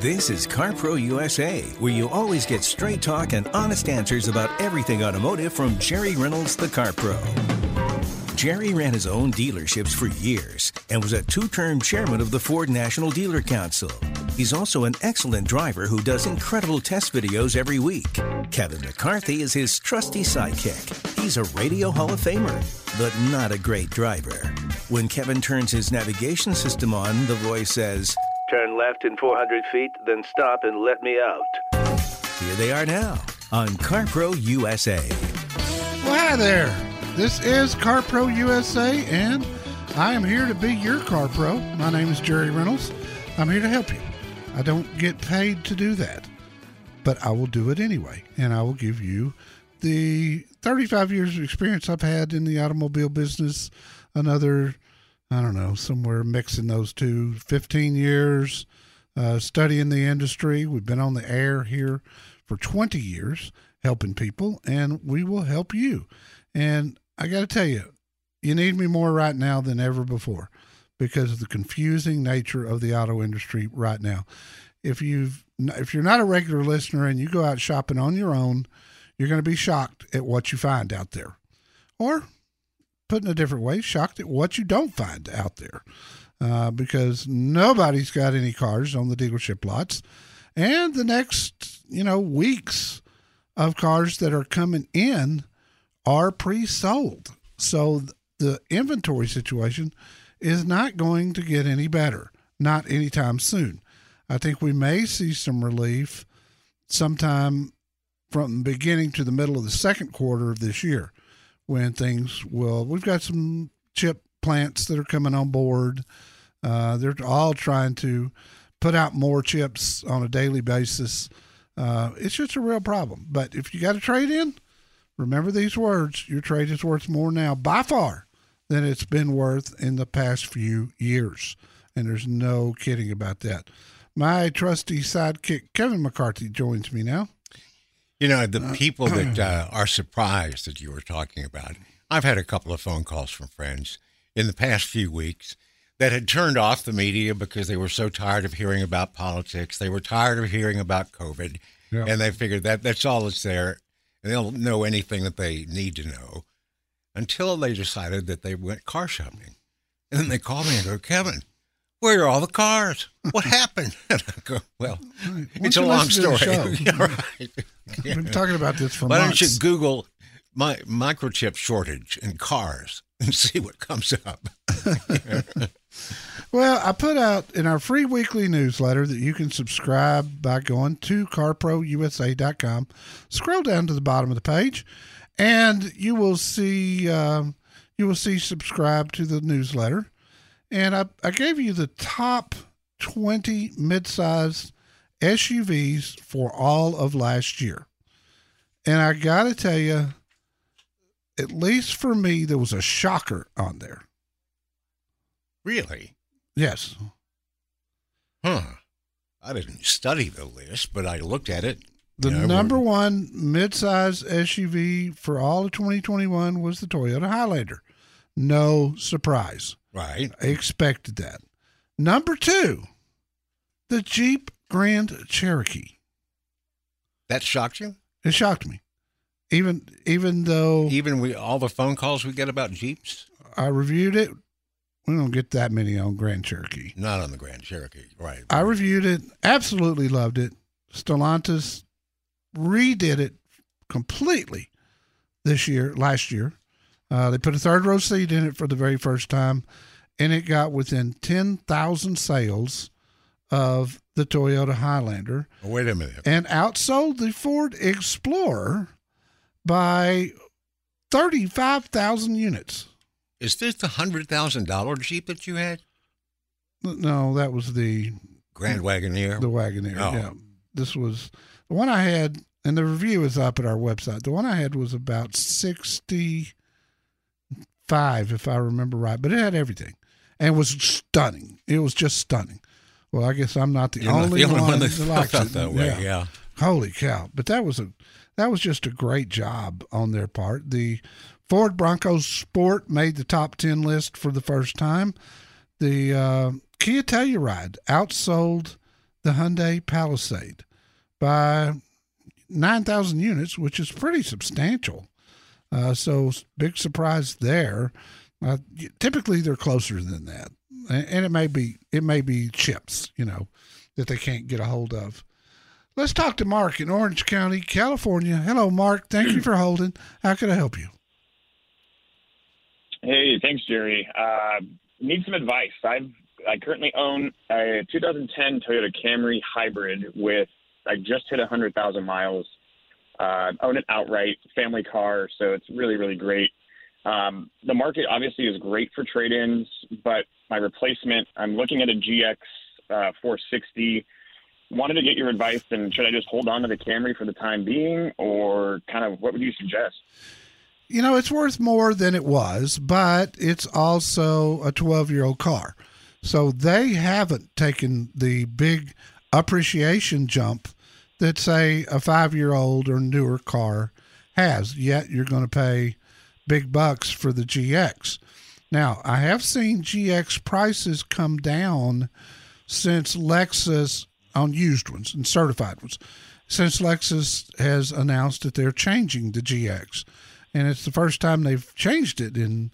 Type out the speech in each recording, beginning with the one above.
This is CarPro USA, where you always get straight talk and honest answers about everything automotive from Jerry Reynolds, the Car Pro. Jerry ran his own dealerships for years and was a two term chairman of the Ford National Dealer Council. He's also an excellent driver who does incredible test videos every week. Kevin McCarthy is his trusty sidekick. He's a Radio Hall of Famer, but not a great driver. When Kevin turns his navigation system on, the voice says, left in 400 feet, then stop and let me out. Here they are now on CarPro USA. Well, hi there. This is CarPro USA, and I am here to be your car pro. My name is Jerry Reynolds. I'm here to help you. I don't get paid to do that, but I will do it anyway, and I will give you the 35 years of experience I've had in the automobile business, another I don't know, somewhere mixing those two. 15 years uh, studying the industry. We've been on the air here for 20 years helping people, and we will help you. And I got to tell you, you need me more right now than ever before because of the confusing nature of the auto industry right now. If you've if you're not a regular listener and you go out shopping on your own, you're going to be shocked at what you find out there. Or put in a different way, shocked at what you don't find out there. Uh, because nobody's got any cars on the dealership lots. And the next, you know, weeks of cars that are coming in are pre sold. So the inventory situation is not going to get any better, not anytime soon. I think we may see some relief sometime from the beginning to the middle of the second quarter of this year when things will. We've got some chip plants that are coming on board. Uh, they're all trying to put out more chips on a daily basis. Uh, it's just a real problem. But if you got a trade in, remember these words your trade is worth more now by far than it's been worth in the past few years. And there's no kidding about that. My trusty sidekick, Kevin McCarthy, joins me now. You know, the uh, people that uh, are surprised that you were talking about, I've had a couple of phone calls from friends in the past few weeks that had turned off the media because they were so tired of hearing about politics. They were tired of hearing about COVID, yeah. and they figured that that's all that's there, and they'll know anything that they need to know until they decided that they went car shopping. And then they called me and go, Kevin, where are all the cars? What happened? And I go, well, it's a long story. yeah, right. I've been talking about this for Why months. don't you Google my microchip shortage in cars and see what comes up? Well, I put out in our free weekly newsletter that you can subscribe by going to carprousa.com. Scroll down to the bottom of the page, and you will see um, you will see subscribe to the newsletter and I, I gave you the top 20 midsize SUVs for all of last year. And I got to tell you, at least for me, there was a shocker on there. Really? Yes. Huh. I didn't study the list, but I looked at it. The number one midsize SUV for all of 2021 was the Toyota Highlander. No surprise. Right. I expected that. Number two, the Jeep Grand Cherokee. That shocked you? It shocked me. Even even though even we all the phone calls we get about Jeeps. I reviewed it. We don't get that many on Grand Cherokee. Not on the Grand Cherokee, right? I reviewed it. Absolutely loved it. Stellantis redid it completely this year, last year. Uh, they put a third row seat in it for the very first time, and it got within 10,000 sales of the Toyota Highlander. Wait a minute. And outsold the Ford Explorer by 35,000 units. Is this the $100,000 Jeep that you had? No, that was the Grand Wagoneer. The Wagoneer, oh. yeah. This was the one I had, and the review is up at our website. The one I had was about sixty-five, if I remember right, but it had everything and was stunning. It was just stunning. Well, I guess I'm not the, only, the only, one, one that likes it that way. Yeah. yeah. Holy cow! But that was a that was just a great job on their part. The Ford Bronco Sport made the top ten list for the first time. The uh, Kia Telluride outsold the Hyundai Palisade by 9,000 units, which is pretty substantial. Uh, so big surprise there. Uh, typically, they're closer than that, and it may be it may be chips, you know, that they can't get a hold of. Let's talk to Mark in Orange County, California. Hello, Mark. Thank you for holding. How can I help you? Hey, thanks, Jerry. Uh, need some advice. I've I currently own a 2010 Toyota Camry hybrid with I just hit 100,000 miles. Uh, own it outright, family car, so it's really really great. Um, the market obviously is great for trade-ins, but my replacement, I'm looking at a GX uh, 460. Wanted to get your advice, and should I just hold on to the Camry for the time being, or kind of what would you suggest? You know, it's worth more than it was, but it's also a 12 year old car. So they haven't taken the big appreciation jump that, say, a five year old or newer car has. Yet you're going to pay big bucks for the GX. Now, I have seen GX prices come down since Lexus on used ones and certified ones, since Lexus has announced that they're changing the GX. And it's the first time they've changed it in,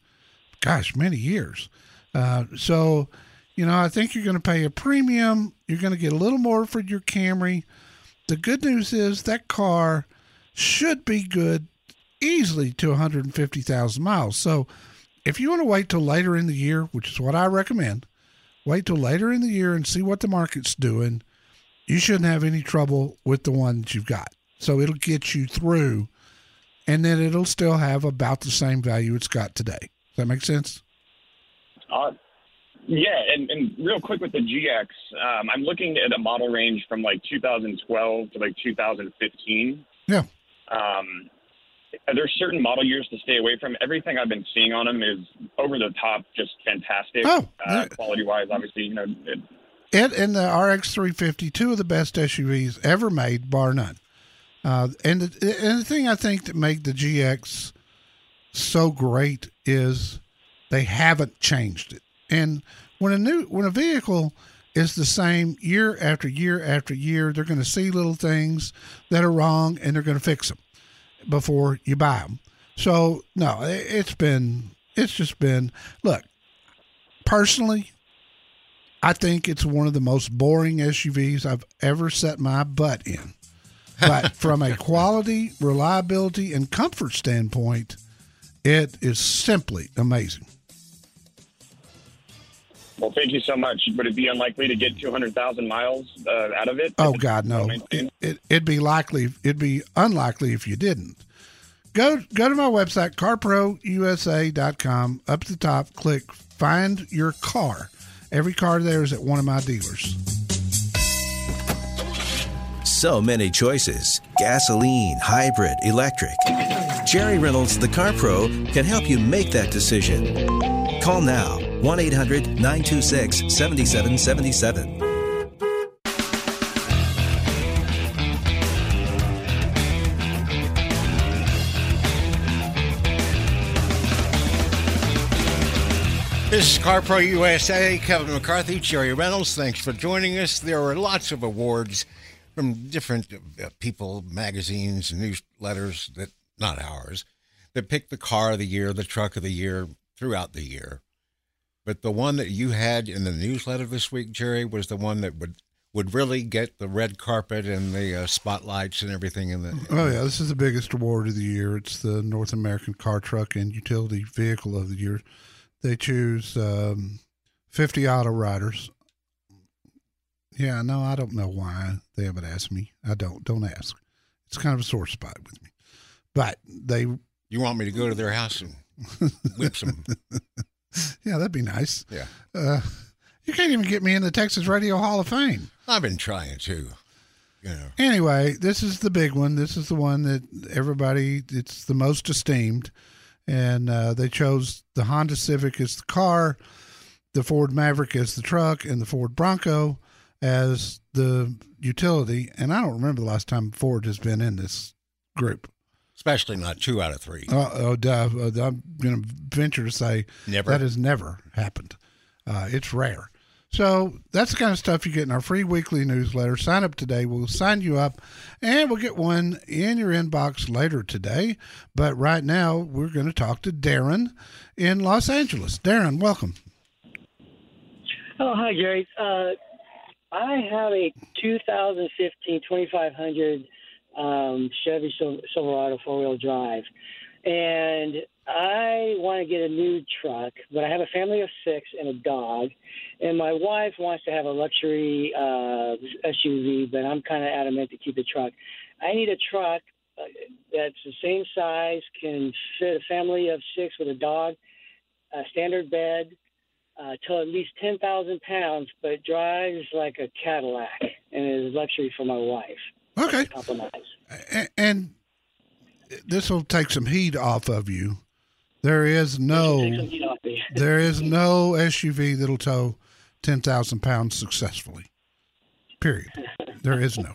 gosh, many years. Uh, so, you know, I think you're going to pay a premium. You're going to get a little more for your Camry. The good news is that car should be good easily to 150,000 miles. So if you want to wait till later in the year, which is what I recommend, wait till later in the year and see what the market's doing. You shouldn't have any trouble with the one that you've got. So it'll get you through and then it'll still have about the same value it's got today. Does that make sense? Uh, yeah, and, and real quick with the GX, um, I'm looking at a model range from like 2012 to like 2015. Yeah. Um, are there certain model years to stay away from? Everything I've been seeing on them is over the top, just fantastic. Oh, uh, quality wise, obviously, you know. It, it and the RX 350, two of the best SUVs ever made, bar none. Uh, and, the, and the thing I think that make the GX so great is they haven't changed it. And when a new when a vehicle is the same year after year after year, they're going to see little things that are wrong and they're going to fix them before you buy them. So no, it's been it's just been look. Personally, I think it's one of the most boring SUVs I've ever set my butt in. But from a quality, reliability, and comfort standpoint, it is simply amazing. Well, thank you so much. Would it be unlikely to get 200,000 miles uh, out of it? Oh, God, no. It, it, it'd be likely, it'd be unlikely if you didn't. Go, go to my website, carprousa.com. Up at the top, click Find Your Car. Every car there is at one of my dealers. So many choices gasoline, hybrid, electric. Jerry Reynolds, the Car Pro, can help you make that decision. Call now 1 800 926 7777. This is CarPro USA. Kevin McCarthy, Jerry Reynolds. Thanks for joining us. There are lots of awards from different uh, people, magazines, newsletters that not ours that pick the car of the year, the truck of the year throughout the year. But the one that you had in the newsletter this week, Jerry, was the one that would would really get the red carpet and the uh, spotlights and everything in the. Oh yeah, this is the biggest award of the year. It's the North American Car, Truck, and Utility Vehicle of the Year. They choose um, 50 auto writers. Yeah, no, I don't know why they haven't asked me. I don't. Don't ask. It's kind of a sore spot with me. But they. You want me to go to their house and whip some? yeah, that'd be nice. Yeah. Uh, you can't even get me in the Texas Radio Hall of Fame. I've been trying to. You know. Anyway, this is the big one. This is the one that everybody. It's the most esteemed and uh, they chose the Honda Civic as the car, the Ford Maverick as the truck, and the Ford Bronco as the utility. And I don't remember the last time Ford has been in this group. Especially not two out of three. Uh, oh, uh, I'm going to venture to say never. that has never happened. Uh, it's rare. So that's the kind of stuff you get in our free weekly newsletter. Sign up today. We'll sign you up and we'll get one in your inbox later today. But right now, we're going to talk to Darren in Los Angeles. Darren, welcome. Oh, hi, Gary. Uh, I have a 2015 2500 um, Chevy Silverado four wheel drive. And I want to get a new truck, but I have a family of six and a dog. And my wife wants to have a luxury uh, SUV, but I'm kind of adamant to keep the truck. I need a truck uh, that's the same size, can fit a family of six with a dog, a standard bed, uh, till at least 10,000 pounds, but drives like a Cadillac and is luxury for my wife. Okay. And, and this will take some heat off of you. There is no there is no SUV that'll tow 10,000 pounds successfully. Period. There is no.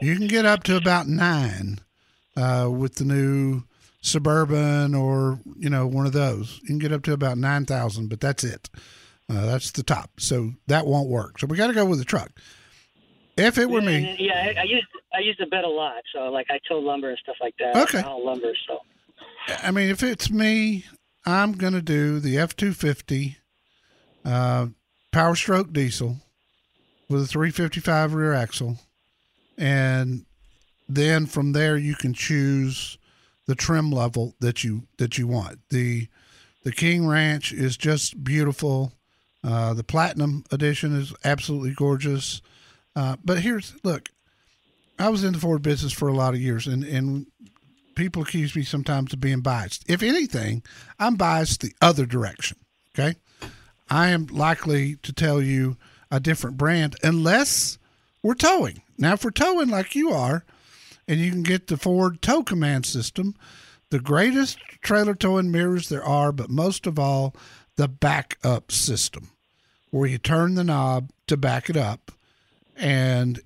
You can get up to about nine uh, with the new Suburban or you know one of those. You can get up to about nine thousand, but that's it. Uh, that's the top. So that won't work. So we got to go with the truck. If it were me, yeah, I, I use I use the bed a lot. So like I tow lumber and stuff like that. Okay, I lumber. So I mean, if it's me, I'm going to do the F two fifty, uh, Power Stroke diesel with a 355 rear axle, and then from there you can choose the trim level that you that you want. the The King Ranch is just beautiful. Uh, the Platinum Edition is absolutely gorgeous. Uh, but here's look, I was in the Ford business for a lot of years, and and people accuse me sometimes of being biased. If anything, I'm biased the other direction. Okay, I am likely to tell you a different brand unless we're towing. Now, if we're towing like you are, and you can get the Ford Tow Command system, the greatest trailer towing mirrors there are, but most of all, the backup system, where you turn the knob to back it up, and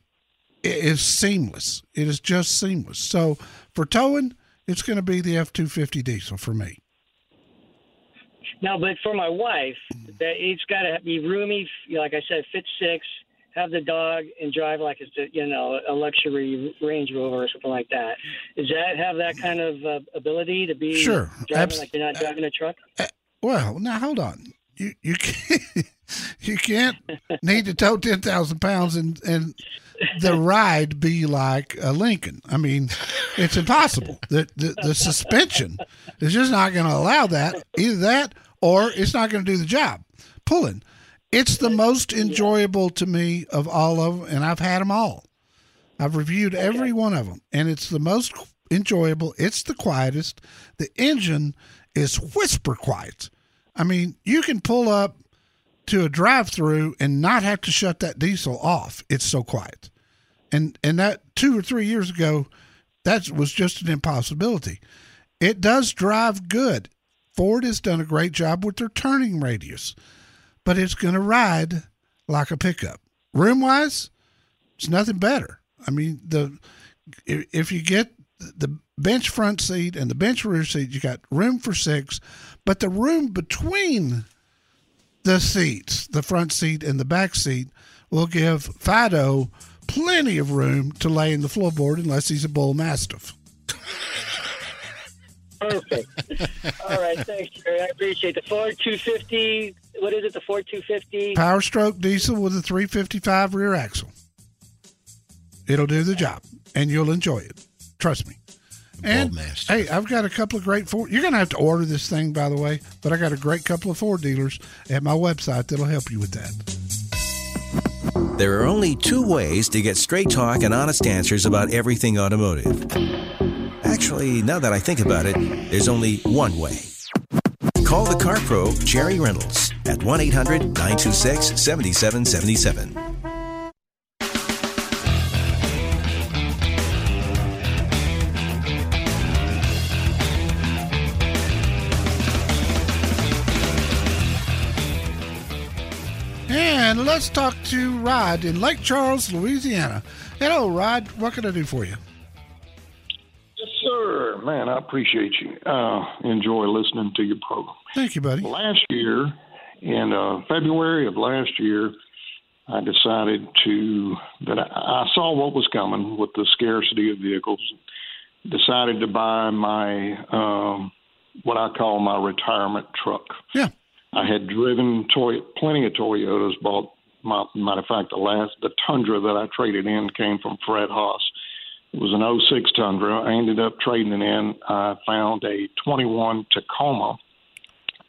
it is seamless. It is just seamless. So for towing, it's going to be the F two fifty diesel for me. Now, but for my wife, that it's got to be roomy. Like I said, fit six have the dog and drive like it's a, you know a luxury Range Rover or something like that. Does that have that kind of uh, ability to be sure driving Abs- like you're not driving a truck? Uh, well, now hold on. You you can't you can't need to tow ten thousand pounds and and the ride be like a Lincoln. I mean, it's impossible. The the, the suspension is just not going to allow that. Either that or it's not going to do the job. Pulling. It's the most enjoyable to me of all of them, and I've had them all. I've reviewed every one of them, and it's the most enjoyable. It's the quietest. The engine is whisper quiet. I mean, you can pull up to a drive-through and not have to shut that diesel off. It's so quiet. And and that 2 or 3 years ago that was just an impossibility. It does drive good. Ford has done a great job with their turning radius but it's going to ride like a pickup. Room wise, it's nothing better. I mean, the if you get the bench front seat and the bench rear seat, you got room for six, but the room between the seats, the front seat and the back seat, will give Fido plenty of room to lay in the floorboard unless he's a bull mastiff. Perfect. All right, thanks, Jerry. I appreciate the Ford 250. What is it? The Ford 250 Power Stroke diesel with a 355 rear axle. It'll do the job, and you'll enjoy it. Trust me. And hey, I've got a couple of great Ford. You're going to have to order this thing, by the way, but I got a great couple of Ford dealers at my website that'll help you with that. There are only two ways to get straight talk and honest answers about everything automotive. Actually, now that I think about it, there's only one way. Call the Car Pro, Jerry Reynolds, at 1 800 926 7777. And let's talk to Rod in Lake Charles, Louisiana. Hello, Rod. What can I do for you? Sir. Man, I appreciate you. Uh, enjoy listening to your program. Thank you, buddy. Last year, in uh, February of last year, I decided to that I, I saw what was coming with the scarcity of vehicles. Decided to buy my um, what I call my retirement truck. Yeah. I had driven toy, plenty of Toyotas. Bought my matter of fact, the last the Tundra that I traded in came from Fred Haas. It was an 06 Tundra. I ended up trading it in. I found a 21 Tacoma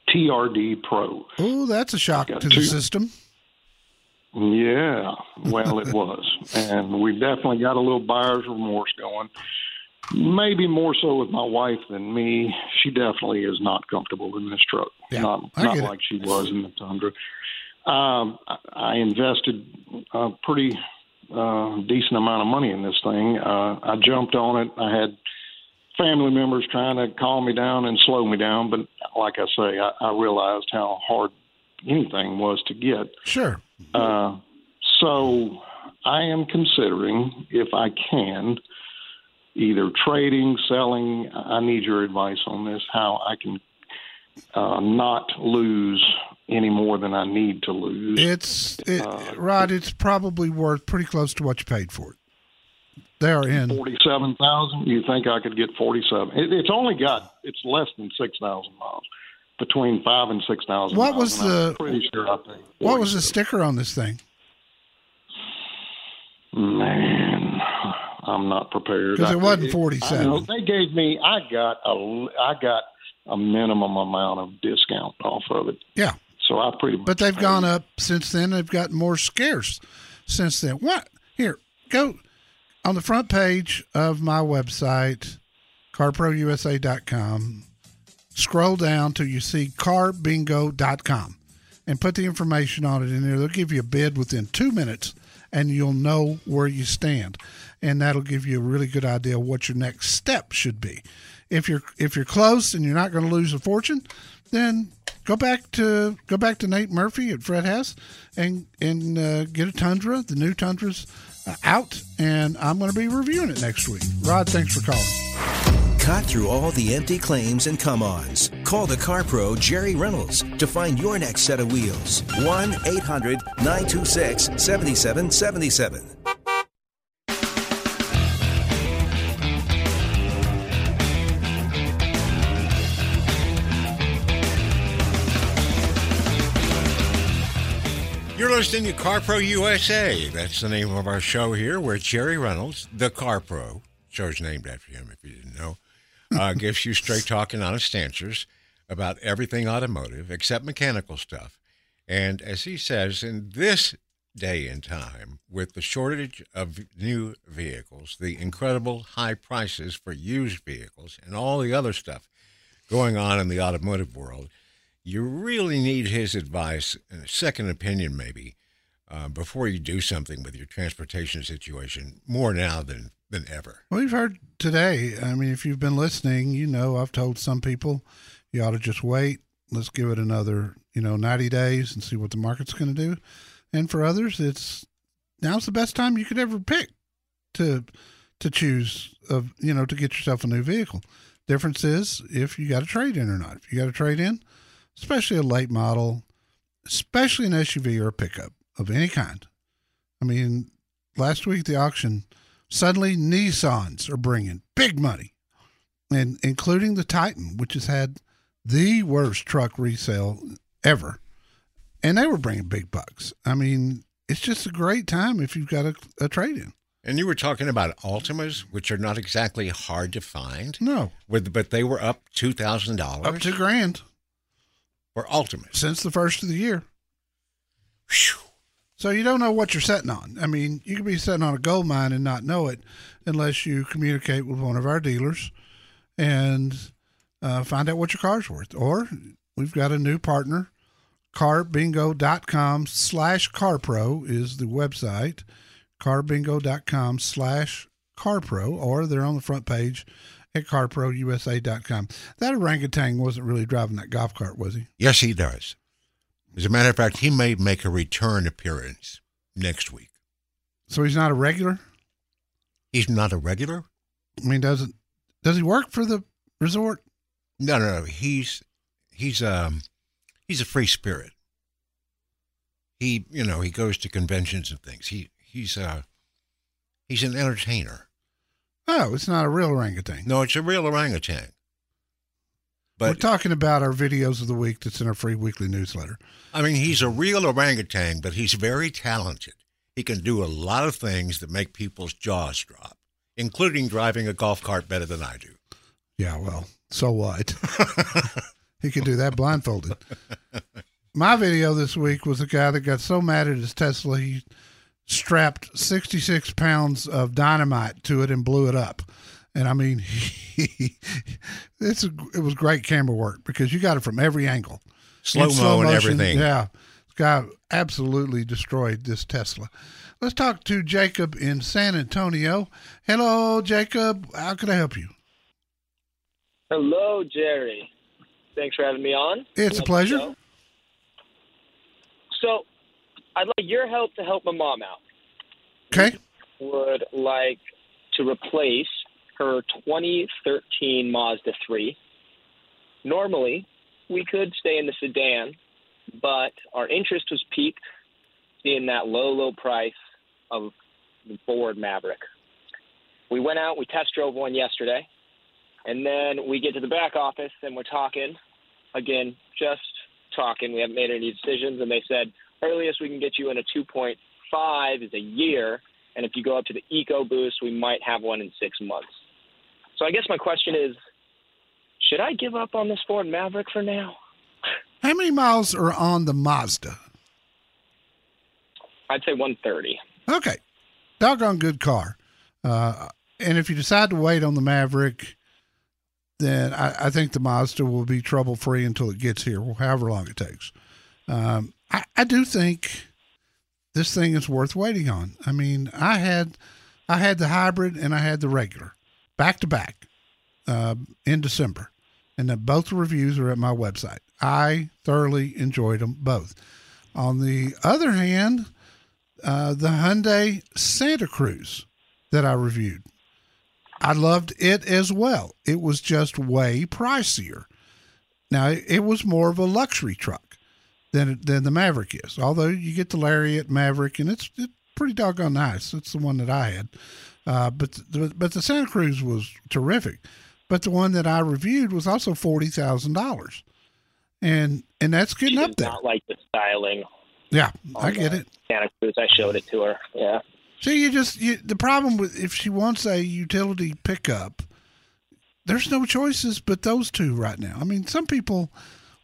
TRD Pro. Oh, that's a shock to the system. Yeah, well, it was, and we definitely got a little buyer's remorse going. Maybe more so with my wife than me. She definitely is not comfortable in this truck. Yeah, not not get it. like she was in the Tundra. Um, I, I invested a pretty uh, decent amount of money in this thing. Uh, I jumped on it. I had family members trying to calm me down and slow me down, but like I say, I, I realized how hard anything was to get. Sure. Uh, so I am considering, if I can, either trading, selling. I need your advice on this. How I can uh, not lose any more than I need to lose. It's it, Uh, Rod. It's probably worth pretty close to what you paid for it. They are in. Forty-seven thousand. You think I could get forty-seven? It, it's only got. It's less than six thousand miles. Between five and six thousand. What miles, was the- Pretty sure I paid. What was the sticker on this thing? Man, I'm not prepared. Because it wasn't I 47. know, they gave me. I got a. I got a minimum amount of discount off of it. Yeah, So I pretty much. but they've gone up since then. They've gotten more scarce since then. What? Here, go on the front page of my website, carprousa.com. Scroll down till you see carbingo.com and put the information on it in there. They'll give you a bid within two minutes and you'll know where you stand. And that'll give you a really good idea of what your next step should be. If you're if you're close and you're not going to lose a fortune, then go back to go back to Nate Murphy at Fred Haas and and uh, get a Tundra. The new Tundra's uh, out, and I'm going to be reviewing it next week. Rod, thanks for calling. Cut through all the empty claims and come ons. Call the Car Pro Jerry Reynolds to find your next set of wheels. 1 800 926 7777. Listening to Car Pro USA. That's the name of our show here, where Jerry Reynolds, the Car Pro, show's named after him if you didn't know, uh, gives you straight talk and honest answers about everything automotive except mechanical stuff. And as he says, in this day and time, with the shortage of new vehicles, the incredible high prices for used vehicles, and all the other stuff going on in the automotive world, you really need his advice a second opinion, maybe, uh, before you do something with your transportation situation, more now than, than ever. We've heard today. I mean, if you've been listening, you know I've told some people you ought to just wait. Let's give it another, you know, 90 days and see what the market's going to do. And for others, it's now's the best time you could ever pick to to choose of you know to get yourself a new vehicle. Difference is if you got a trade in or not. If you got a trade in, especially a late model, especially an SUV or a pickup of any kind. I mean, last week at the auction, suddenly Nissans are bringing big money, and including the Titan, which has had the worst truck resale ever, and they were bringing big bucks. I mean, it's just a great time if you've got a, a trade in. And you were talking about Altimas, which are not exactly hard to find, No, with, but they were up $2,000 up to grand for Altimas since the first of the year. Phew. So you don't know what you're sitting on. I mean, you could be sitting on a gold mine and not know it unless you communicate with one of our dealers and uh, find out what your car's worth. Or we've got a new partner, carbingo.com slash carpro is the website, carbingo.com slash carpro, or they're on the front page at carprousa.com. That orangutan wasn't really driving that golf cart, was he? Yes, he does. As a matter of fact, he may make a return appearance next week. So he's not a regular? He's not a regular? I mean, does it does he work for the resort? No, no, no. He's he's um he's a free spirit. he you know he goes to conventions and things. He he's uh he's an entertainer. Oh, it's not a real orangutan. No, it's a real orangutan. But We're talking about our videos of the week that's in our free weekly newsletter. I mean, he's a real orangutan, but he's very talented. He can do a lot of things that make people's jaws drop, including driving a golf cart better than I do. Yeah, well, so what? he can do that blindfolded. My video this week was a guy that got so mad at his Tesla he strapped 66 pounds of dynamite to it and blew it up. And I mean, he, it's a, it was great camera work because you got it from every angle. Slow In mo and everything. Yeah. This guy absolutely destroyed this Tesla. Let's talk to Jacob in San Antonio. Hello, Jacob. How can I help you? Hello, Jerry. Thanks for having me on. It's a Love the pleasure. So, I'd like your help to help my mom out. Okay. Would like to replace her 2013 Mazda 3. Normally, we could stay in the sedan, but our interest was piqued seeing that low, low price of the Ford Maverick. We went out, we test drove one yesterday, and then we get to the back office and we're talking again, just talking. We haven't made any decisions, and they said earliest we can get you in a 2.5 is a year, and if you go up to the EcoBoost, we might have one in six months. So I guess my question is, should I give up on this Ford Maverick for now? How many miles are on the Mazda? I'd say 130. Okay. Doggone good car. Uh, and if you decide to wait on the Maverick, then I, I think the Mazda will be trouble free until it gets here, however long it takes. Um, I, I do think this thing is worth waiting on. I mean, I had I had the hybrid and I had the regular back to back uh, in December, and then both reviews are at my website. I thoroughly enjoyed them both. On the other hand, uh, the Hyundai Santa Cruz that I reviewed. I loved it as well. It was just way pricier. Now it was more of a luxury truck than than the Maverick is. Although you get the Lariat Maverick and it's it's pretty doggone nice. It's the one that I had, uh, but the, but the Santa Cruz was terrific. But the one that I reviewed was also forty thousand dollars, and and that's getting up there. not like the styling. Yeah, I get it. Santa Cruz. I showed it to her. Yeah. See, you just you, the problem with if she wants a utility pickup, there's no choices but those two right now. I mean, some people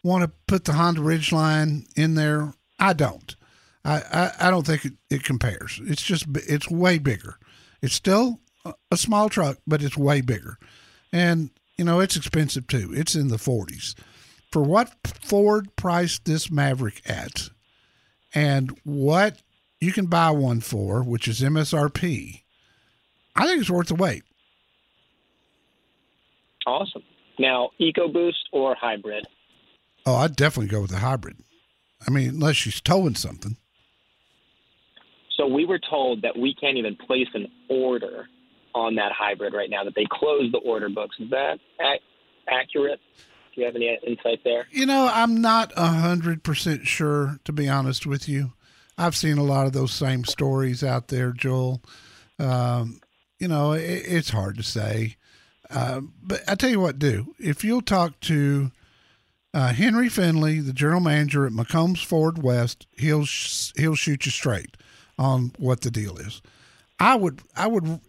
want to put the Honda Ridgeline in there. I don't. I, I, I don't think it, it compares. It's just it's way bigger. It's still a, small truck, but it's way bigger, and you know it's expensive too. It's in the forties for what Ford priced this Maverick at, and what you can buy one for, which is MSRP. I think it's worth the wait. Awesome. Now, EcoBoost or hybrid? Oh, I'd definitely go with the hybrid. I mean, unless she's towing something. So we were told that we can't even place an order on that hybrid right now. That they closed the order books. Is that ac- accurate? Do you have any insight there? You know, I'm not a hundred percent sure, to be honest with you. I've seen a lot of those same stories out there, Joel. Um, you know, it, it's hard to say. Uh, but I tell you what, do if you'll talk to uh, Henry Finley, the general manager at McCombs Ford West, he'll sh- he'll shoot you straight on what the deal is. I would I would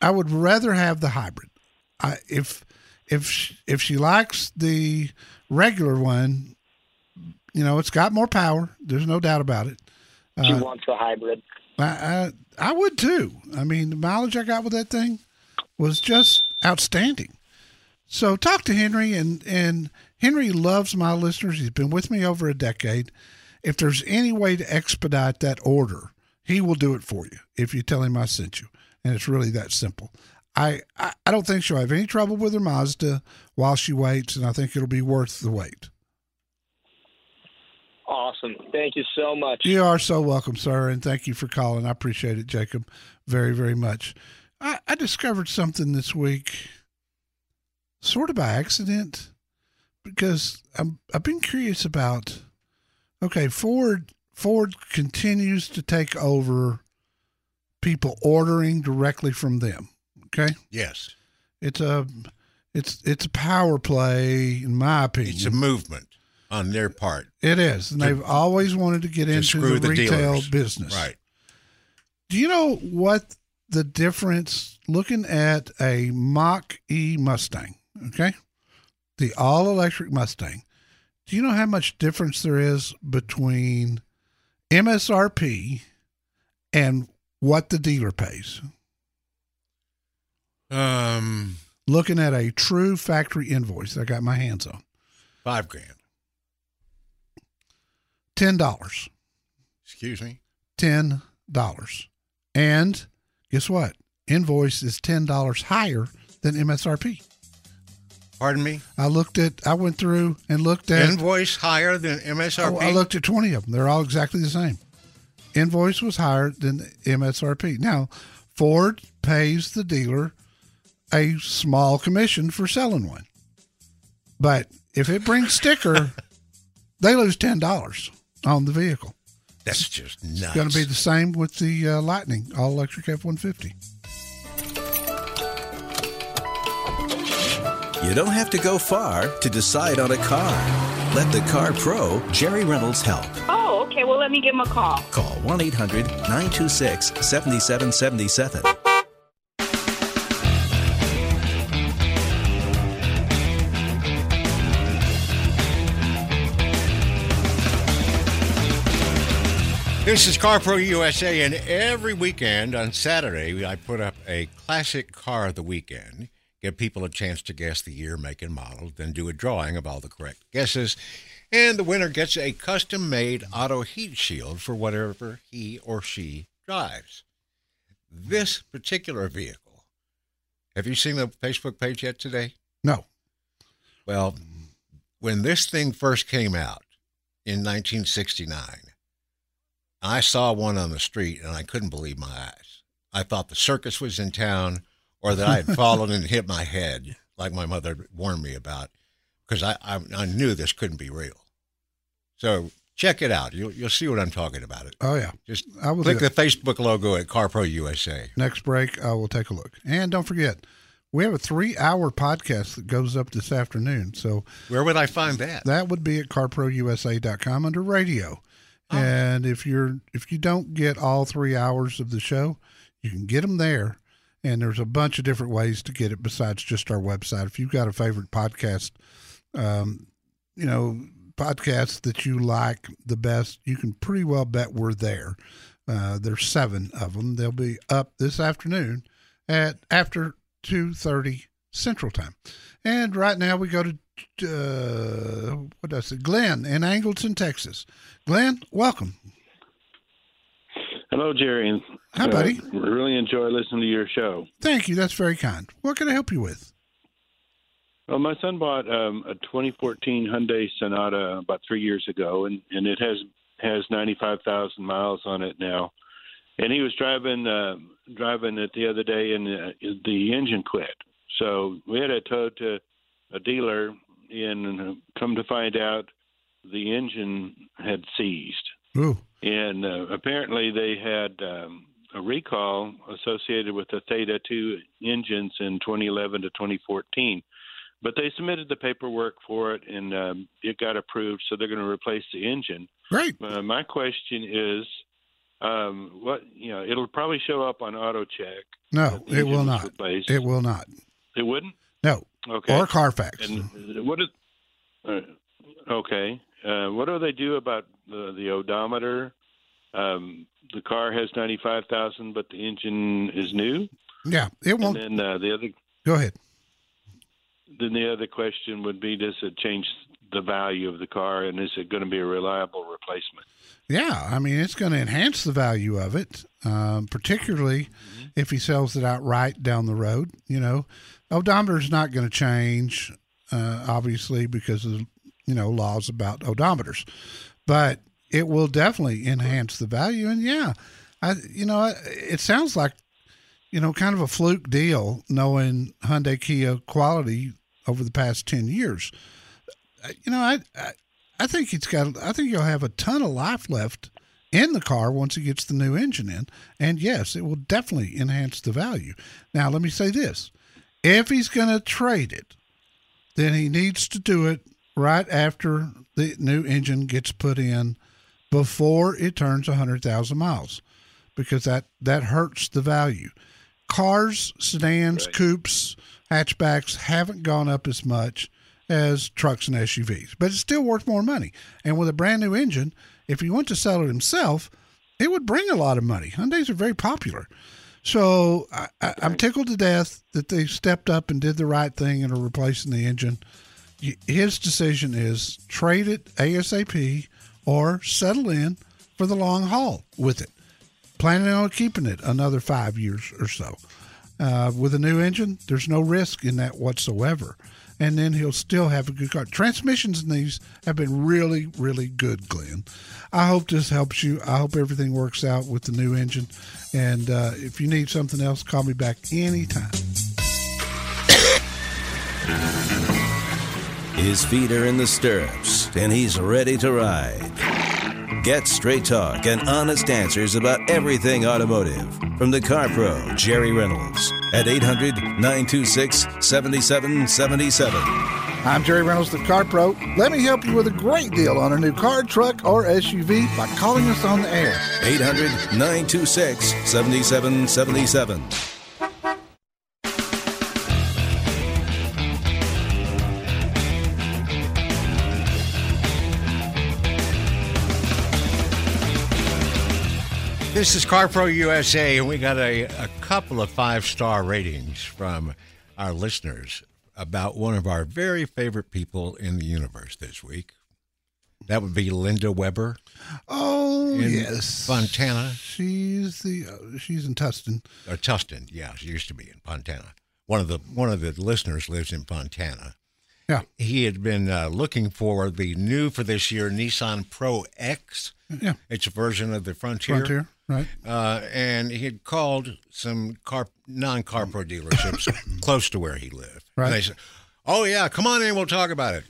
I would rather have the hybrid. I if if sh- if she likes the regular one, you know, it's got more power. There's no doubt about it. She Uh, wants the hybrid. I, I I would too. I mean, the mileage I got with that thing was just outstanding. So talk to Henry, and and Henry loves my listeners. He's been with me over a decade. If there's any way to expedite that order, he will do it for you if you tell him I sent you. And it's really that simple. I, I, I don't think she'll have any trouble with her Mazda while she waits, and I think it'll be worth the wait. Awesome. Thank you so much. You are so welcome, sir, and thank you for calling. I appreciate it, Jacob, very, very much. I, I discovered something this week, sort of by accident, because I'm, I've been curious about. Okay, Ford Ford continues to take over people ordering directly from them. Okay, Yes. it's a it's it's a power play, in my opinion. It's a movement on their part. It is, and they've always wanted to get to into screw the, the retail dealers. business. Right. Do you know what the difference? Looking at a Mach E Mustang, okay, the all electric Mustang. Do you know how much difference there is between MSRP and what the dealer pays? Um, Looking at a true factory invoice, I got my hands on five grand. ten dollars. Excuse me. ten dollars. And guess what? Invoice is ten dollars higher than MSRP. Pardon me? I looked at, I went through and looked at. Invoice higher than MSRP? I, oh, I looked at 20 of them. They're all exactly the same. Invoice was higher than MSRP. Now, Ford pays the dealer a small commission for selling one. But if it brings sticker, they lose $10 on the vehicle. That's just nuts. It's going to be the same with the uh, Lightning, all electric F 150. You don't have to go far to decide on a car. Let the Car Pro, Jerry Reynolds, help. Oh, okay. Well, let me give him a call. Call 1 800 926 7777. This is CarPro USA, and every weekend on Saturday, I put up a classic car of the weekend, give people a chance to guess the year, make, and model, then do a drawing of all the correct guesses, and the winner gets a custom made auto heat shield for whatever he or she drives. This particular vehicle, have you seen the Facebook page yet today? No. Well, when this thing first came out in 1969, I saw one on the street and I couldn't believe my eyes. I thought the circus was in town or that I had fallen and hit my head, like my mother warned me about, because I, I, I knew this couldn't be real. So check it out. You'll, you'll see what I'm talking about. It. Oh yeah. Just I will click the Facebook logo at CarPro USA. Next break, I will take a look. And don't forget, we have a three-hour podcast that goes up this afternoon. So Where would I find that? that would be at carprousa.com under radio. Oh. And if you're if you don't get all three hours of the show, you can get them there. And there's a bunch of different ways to get it besides just our website. If you've got a favorite podcast, um, you know, podcasts that you like the best, you can pretty well bet we're there. Uh, there's seven of them. They'll be up this afternoon at after two thirty Central Time. And right now we go to uh, what does it? Glenn in Angleton, Texas. Glenn, welcome. Hello, Jerry. Hi, buddy. Uh, really enjoy listening to your show. Thank you. That's very kind. What can I help you with? Well, my son bought um, a 2014 Hyundai Sonata about three years ago, and, and it has has 95,000 miles on it now. And he was driving uh, driving it the other day, and uh, the engine quit. So we had it towed to a dealer, and come to find out, the engine had seized. Ooh. and uh, apparently they had um, a recall associated with the Theta 2 engines in 2011 to 2014. But they submitted the paperwork for it, and um, it got approved. So they're going to replace the engine. Great. Uh, my question is, um, what you know, it'll probably show up on AutoCheck. No, it will not. replaced. It will not. It wouldn't. No. Okay. Or Carfax. And what is? Uh, okay. Uh, what do they do about the, the odometer? Um, the car has ninety five thousand, but the engine is new. yeah, it won't. then uh, the other, Go ahead. then the other question would be: Does it change the value of the car, and is it going to be a reliable replacement? Yeah, I mean, it's going to enhance the value of it, um, particularly if he sells it outright down the road. You know, odometer is not going to change, uh, obviously, because of you know laws about odometers, but it will definitely enhance the value. And yeah, I you know it sounds like you know kind of a fluke deal, knowing Hyundai Kia quality over the past ten years. Uh, You know, I, I I think it's got. I think you'll have a ton of life left in the car once he gets the new engine in. And yes, it will definitely enhance the value. Now, let me say this if he's going to trade it, then he needs to do it right after the new engine gets put in before it turns 100,000 miles because that, that hurts the value. Cars, sedans, right. coupes, hatchbacks haven't gone up as much as trucks and SUVs, but it's still worth more money. And with a brand new engine, if he went to sell it himself, it would bring a lot of money. Hyundai's are very popular. So I, am tickled to death that they stepped up and did the right thing and are replacing the engine. His decision is trade it ASAP or settle in for the long haul with it. Planning on keeping it another five years or so. Uh, with a new engine, there's no risk in that whatsoever and then he'll still have a good car. Transmissions in these have been really, really good, Glenn. I hope this helps you. I hope everything works out with the new engine. And uh, if you need something else, call me back anytime. His feet are in the stirrups, and he's ready to ride. Get straight talk and honest answers about everything automotive from the Car Pro, Jerry Reynolds, at 800 926 7777. I'm Jerry Reynolds, the Car Pro. Let me help you with a great deal on a new car, truck, or SUV by calling us on the air. 800 926 7777. This is CarPro USA, and we got a, a couple of five star ratings from our listeners about one of our very favorite people in the universe this week. That would be Linda Weber. Oh yes, Fontana. She's the uh, she's in Tustin. Or uh, Tustin, yeah, she used to be in Fontana. One of the one of the listeners lives in Fontana. Yeah, he had been uh, looking for the new for this year Nissan Pro X. Yeah, it's a version of the Frontier. Frontier. Right. Uh, and he had called some car non CarPro dealerships close to where he lived. Right. And they said, "Oh yeah, come on in, we'll talk about it."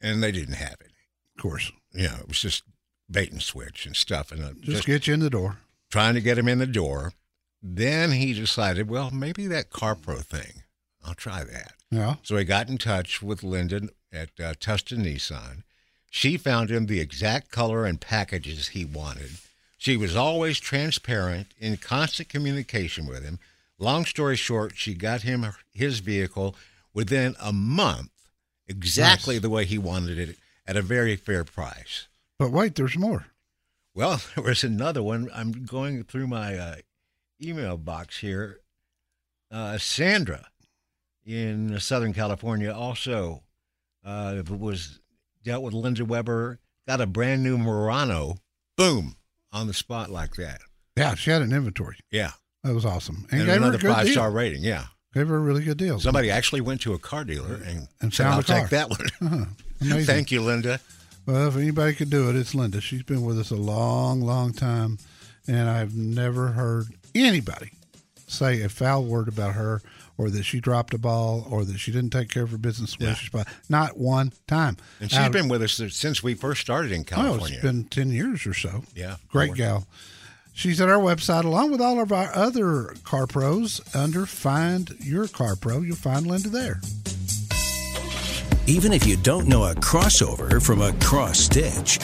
And they didn't have it. Of course. Yeah, it was just bait and switch and stuff, and uh, just, just get you in the door. Trying to get him in the door. Then he decided, well, maybe that CarPro thing. I'll try that. Yeah. So he got in touch with Linda at uh, Tustin Nissan. She found him the exact color and packages he wanted she was always transparent, in constant communication with him. Long story short, she got him his vehicle within a month, exactly nice. the way he wanted it, at a very fair price. But wait, there's more. Well, there was another one. I'm going through my uh, email box here. Uh, Sandra in Southern California also uh, if it was dealt with Linda Weber, got a brand new Murano. Boom on the spot like that. Yeah, she had an inventory. Yeah, that was awesome, and, and gave another her a five deal. star rating. Yeah, gave her a really good deal. Somebody actually went to a car dealer and, and said, "I'll take that one." Uh-huh. Thank you, Linda. Well, if anybody could do it, it's Linda. She's been with us a long, long time, and I've never heard anybody say a foul word about her or that she dropped a ball or that she didn't take care of her business yeah. Not one time. And she's Out been with us since we first started in California. Oh, it's been 10 years or so. Yeah. Great gal. She's at our website along with all of our other car pros under Find Your Car Pro. You'll find Linda there. Even if you don't know a crossover from a cross stitch,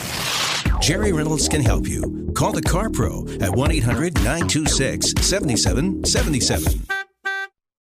Jerry Reynolds can help you. Call the Car Pro at 1 800 926 7777.